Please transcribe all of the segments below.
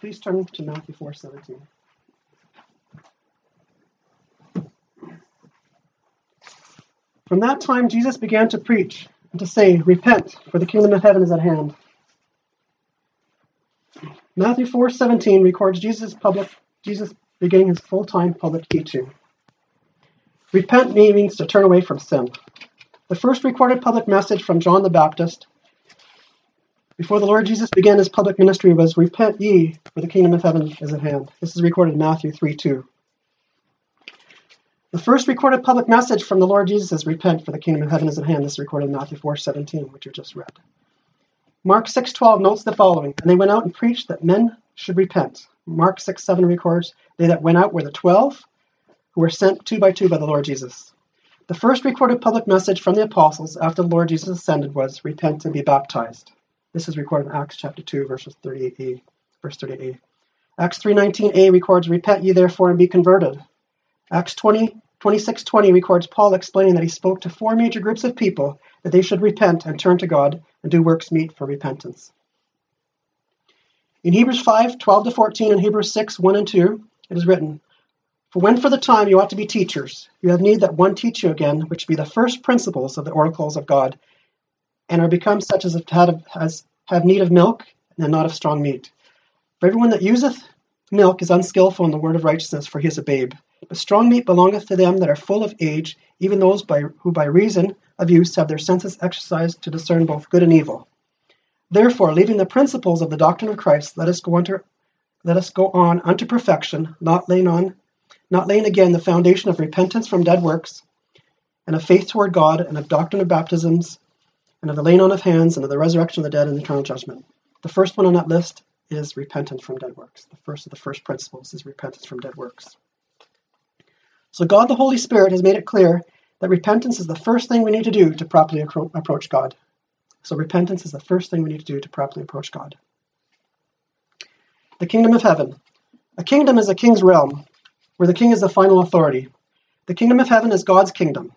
Please turn to Matthew 4:17. From that time Jesus began to preach and to say, Repent, for the kingdom of heaven is at hand. Matthew 4:17 records Jesus public Jesus beginning his full-time public teaching. Repent means to turn away from sin. The first recorded public message from John the Baptist before the Lord Jesus began his public ministry was Repent ye, for the kingdom of heaven is at hand. This is recorded in Matthew 3 2. The first recorded public message from the Lord Jesus is Repent, for the kingdom of heaven is at hand. This is recorded in Matthew 4 17, which you just read. Mark 6 12 notes the following And they went out and preached that men should repent. Mark 6 7 records, They that went out were the twelve, who were sent two by two by the Lord Jesus. The first recorded public message from the apostles after the Lord Jesus ascended was Repent and be baptized. This is recorded in Acts chapter 2, verses 38a, verse 38a. Acts 3.19a records, Repent ye therefore and be converted. Acts 20, 26.20 records Paul explaining that he spoke to four major groups of people that they should repent and turn to God and do works meet for repentance. In Hebrews 5, 12 to 14 and Hebrews 6, 1 and 2, it is written, For when for the time you ought to be teachers, you have need that one teach you again, which be the first principles of the oracles of God, and are become such as have, need of milk and not of strong meat. For everyone that useth milk is unskilful in the word of righteousness, for he is a babe. But strong meat belongeth to them that are full of age, even those by, who by reason of use have their senses exercised to discern both good and evil. Therefore, leaving the principles of the doctrine of Christ, let us go unto, let us go on unto perfection, not laying on, not laying again the foundation of repentance from dead works, and of faith toward God, and of doctrine of baptisms, and of the laying on of hands, and of the resurrection of the dead and the eternal judgment. The first one on that list is repentance from dead works. The first of the first principles is repentance from dead works. So God the Holy Spirit has made it clear that repentance is the first thing we need to do to properly approach God. So repentance is the first thing we need to do to properly approach God. The kingdom of heaven. A kingdom is a king's realm, where the king is the final authority. The kingdom of heaven is God's kingdom.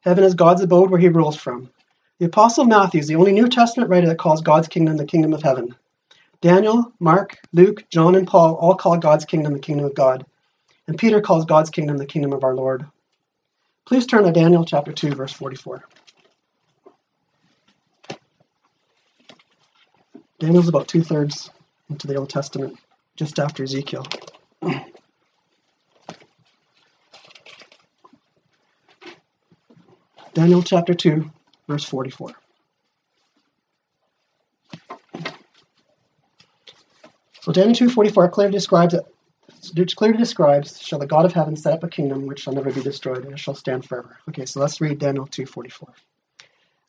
Heaven is God's abode where he rules from. The Apostle Matthew is the only New Testament writer that calls God's kingdom the kingdom of heaven. Daniel, Mark, Luke, John, and Paul all call God's kingdom the kingdom of God. And Peter calls God's kingdom the kingdom of our Lord. Please turn to Daniel chapter 2, verse 44. Daniel's about two thirds into the Old Testament, just after Ezekiel. Daniel chapter 2, verse 44. So Daniel 2.44 clearly describes it, clearly describes, shall the God of heaven set up a kingdom which shall never be destroyed, and it shall stand forever. Okay, so let's read Daniel 2.44.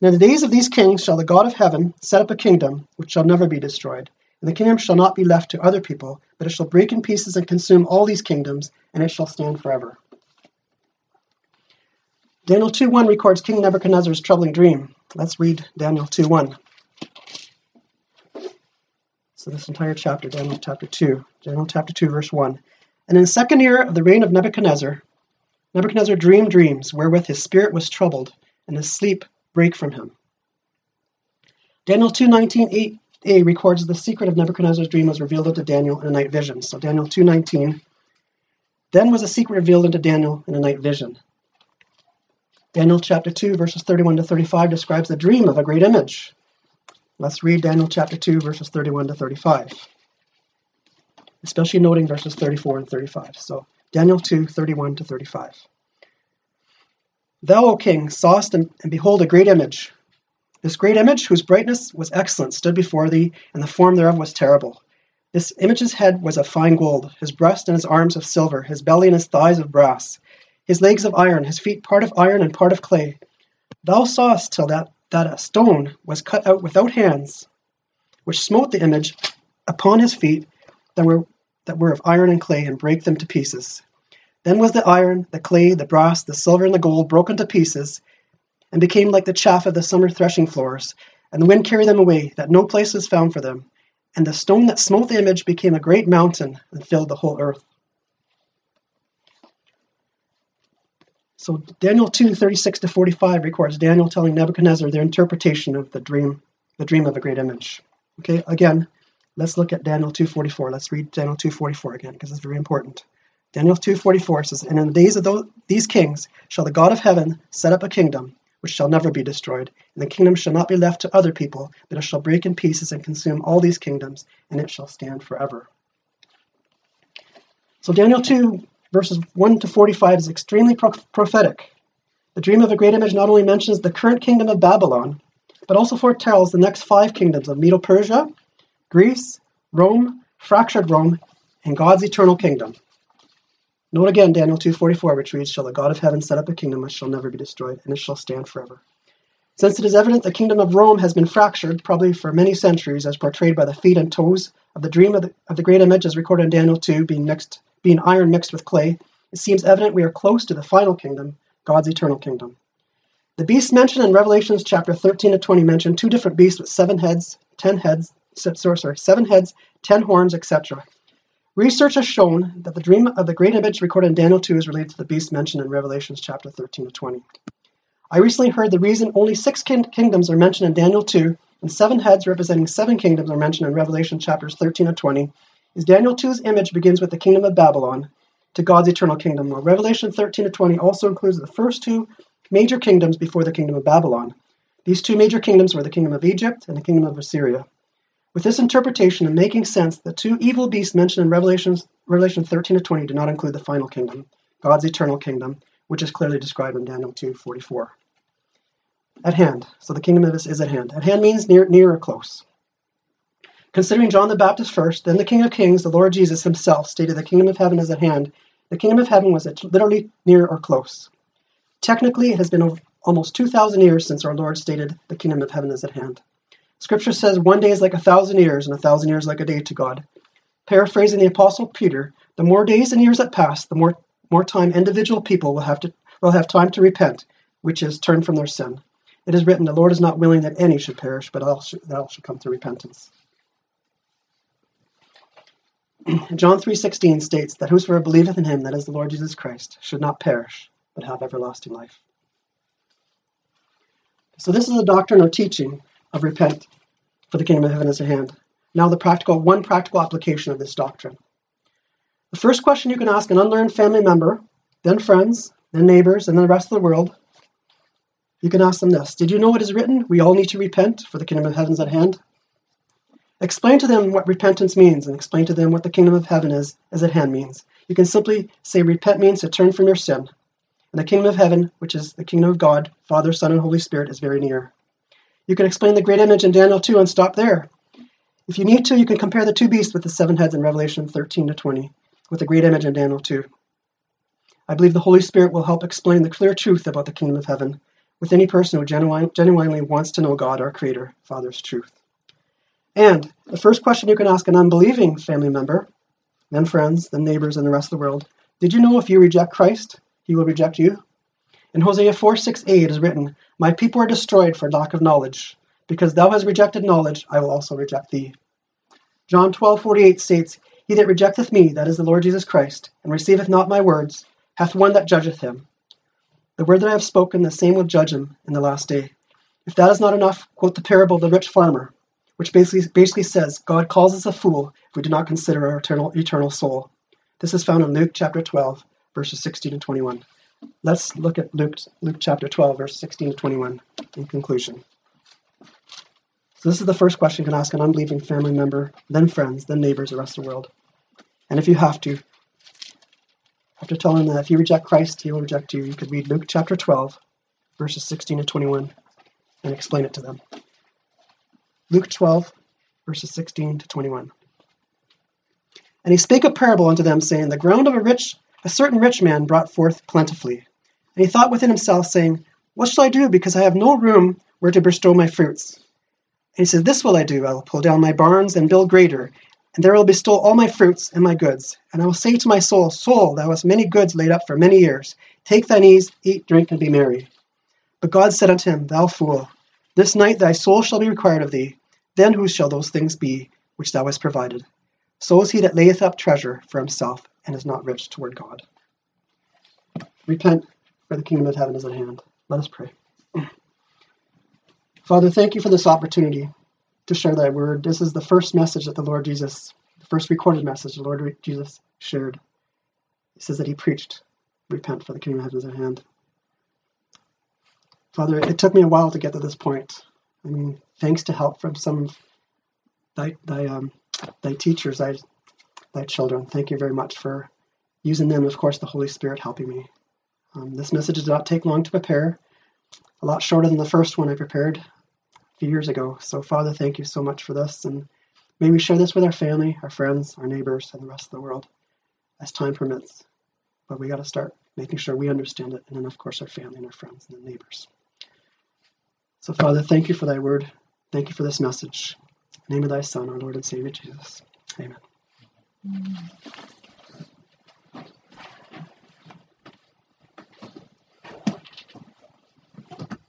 Now in the days of these kings shall the God of heaven set up a kingdom which shall never be destroyed, and the kingdom shall not be left to other people, but it shall break in pieces and consume all these kingdoms, and it shall stand forever. Daniel 2.1 records King Nebuchadnezzar's troubling dream. Let's read Daniel 2.1. So this entire chapter, Daniel chapter 2. Daniel chapter 2, verse 1. And in the second year of the reign of Nebuchadnezzar, Nebuchadnezzar dreamed dreams wherewith his spirit was troubled, and his sleep brake from him. Daniel 2.19 8a records the secret of Nebuchadnezzar's dream was revealed unto Daniel in a night vision. So Daniel 2.19 Then was a secret revealed unto Daniel in a night vision. Daniel chapter 2, verses 31 to 35 describes the dream of a great image. Let's read Daniel chapter 2, verses 31 to 35, especially noting verses 34 and 35. So, Daniel 2, 31 to 35. Thou, O king, sawest and, and behold a great image. This great image, whose brightness was excellent, stood before thee, and the form thereof was terrible. This image's head was of fine gold, his breast and his arms of silver, his belly and his thighs of brass his legs of iron, his feet part of iron and part of clay. Thou sawest till that, that a stone was cut out without hands, which smote the image upon his feet that were, that were of iron and clay, and brake them to pieces. Then was the iron, the clay, the brass, the silver, and the gold broken to pieces, and became like the chaff of the summer threshing floors, and the wind carried them away, that no place was found for them. And the stone that smote the image became a great mountain, and filled the whole earth. So Daniel 2, 36 to 45 records Daniel telling Nebuchadnezzar their interpretation of the dream, the dream of a great image. Okay, again, let's look at Daniel 2:44. Let's read Daniel 2:44 again because it's very important. Daniel 2:44 says, "And in the days of those, these kings shall the God of heaven set up a kingdom which shall never be destroyed, and the kingdom shall not be left to other people, but it shall break in pieces and consume all these kingdoms, and it shall stand forever." So Daniel 2 verses 1 to 45 is extremely pro- prophetic. The dream of a great image not only mentions the current kingdom of Babylon, but also foretells the next five kingdoms of Medo Persia, Greece, Rome, fractured Rome, and God's eternal kingdom. Note again Daniel 2:44, which reads, "Shall the God of heaven set up a kingdom which shall never be destroyed, and it shall stand forever." Since it is evident the kingdom of Rome has been fractured, probably for many centuries, as portrayed by the feet and toes of the dream of the, of the great image, as recorded in Daniel 2, being mixed, being iron mixed with clay, it seems evident we are close to the final kingdom, God's eternal kingdom. The beasts mentioned in Revelations chapter 13 to 20 mention two different beasts with seven heads, ten heads, sorry, seven heads, ten horns, etc. Research has shown that the dream of the great image recorded in Daniel 2 is related to the beast mentioned in Revelations chapter 13 to 20. I recently heard the reason only six king- kingdoms are mentioned in Daniel 2 and seven heads representing seven kingdoms are mentioned in Revelation chapters 13 to 20 is Daniel 2's image begins with the kingdom of Babylon to God's eternal kingdom, while Revelation 13 to 20 also includes the first two major kingdoms before the kingdom of Babylon. These two major kingdoms were the kingdom of Egypt and the kingdom of Assyria. With this interpretation and making sense, the two evil beasts mentioned in Revelations, Revelation 13 to 20 do not include the final kingdom, God's eternal kingdom, which is clearly described in Daniel 2:44. At hand. So the kingdom of this is at hand. At hand means near, near or close. Considering John the Baptist first, then the King of Kings, the Lord Jesus himself, stated the kingdom of heaven is at hand. The kingdom of heaven was literally near or close. Technically, it has been almost 2,000 years since our Lord stated the kingdom of heaven is at hand. Scripture says one day is like a thousand years, and a thousand years like a day to God. Paraphrasing the Apostle Peter, the more days and years that pass, the more, more time individual people will have, to, will have time to repent, which is turn from their sin. It is written, The Lord is not willing that any should perish, but all should, that all should come to repentance. John 3.16 states that whosoever believeth in him, that is the Lord Jesus Christ, should not perish, but have everlasting life. So this is a doctrine or teaching of repent, for the kingdom of heaven is at hand. Now the practical one practical application of this doctrine. The first question you can ask an unlearned family member, then friends, then neighbors, and then the rest of the world, you can ask them this. Did you know it is written, we all need to repent, for the kingdom of heaven is at hand? Explain to them what repentance means and explain to them what the kingdom of heaven is as at hand means. You can simply say repent means to turn from your sin. And the kingdom of heaven, which is the kingdom of God, Father, Son, and Holy Spirit, is very near. You can explain the great image in Daniel 2 and stop there. If you need to, you can compare the two beasts with the seven heads in Revelation 13 to 20 with the great image in Daniel 2. I believe the Holy Spirit will help explain the clear truth about the kingdom of heaven with any person who genuinely wants to know God, our Creator, Father's truth. And the first question you can ask an unbelieving family member, then friends, then neighbors, and the rest of the world Did you know if you reject Christ, he will reject you? In Hosea 4 6 a, it is written, My people are destroyed for lack of knowledge. Because thou hast rejected knowledge, I will also reject thee. John twelve forty eight states, He that rejecteth me, that is the Lord Jesus Christ, and receiveth not my words, hath one that judgeth him. The word that I have spoken, the same will judge him in the last day. If that is not enough, quote the parable of the rich farmer, which basically, basically says God calls us a fool if we do not consider our eternal, eternal soul. This is found in Luke chapter 12, verses 16 and 21. Let's look at Luke, Luke chapter 12, verse 16 to 21 in conclusion. So, this is the first question you can ask an unbelieving family member, then friends, then neighbors, the rest of the world. And if you have to, after telling them that if you reject Christ, he will reject you, you could read Luke chapter 12, verses 16 to 21, and explain it to them. Luke 12, verses 16 to 21. And he spake a parable unto them, saying, The ground of a rich a certain rich man brought forth plentifully. And he thought within himself, saying, What shall I do, because I have no room where to bestow my fruits? And he said, This will I do. I will pull down my barns and build greater, and there will bestow all my fruits and my goods. And I will say to my soul, Soul, thou hast many goods laid up for many years. Take thine ease, eat, drink, and be merry. But God said unto him, Thou fool, this night thy soul shall be required of thee. Then whose shall those things be which thou hast provided? So is he that layeth up treasure for himself and is not rich toward God. Repent, for the kingdom of heaven is at hand. Let us pray. Father, thank you for this opportunity to share thy word. This is the first message that the Lord Jesus, the first recorded message the Lord Jesus shared. He says that he preached, repent for the kingdom of heaven is at hand. Father, it took me a while to get to this point. I mean, thanks to help from some of thy, thy, um, thy teachers, thy, thy children. Thank you very much for using them, of course, the Holy Spirit helping me. Um, this message did not take long to prepare, a lot shorter than the first one I prepared a few years ago. So, Father, thank you so much for this. And may we share this with our family, our friends, our neighbors, and the rest of the world as time permits. But we got to start making sure we understand it, and then, of course, our family and our friends and the neighbors. So, Father, thank you for thy word. Thank you for this message. name of thy Son, our Lord and Savior Jesus. Amen.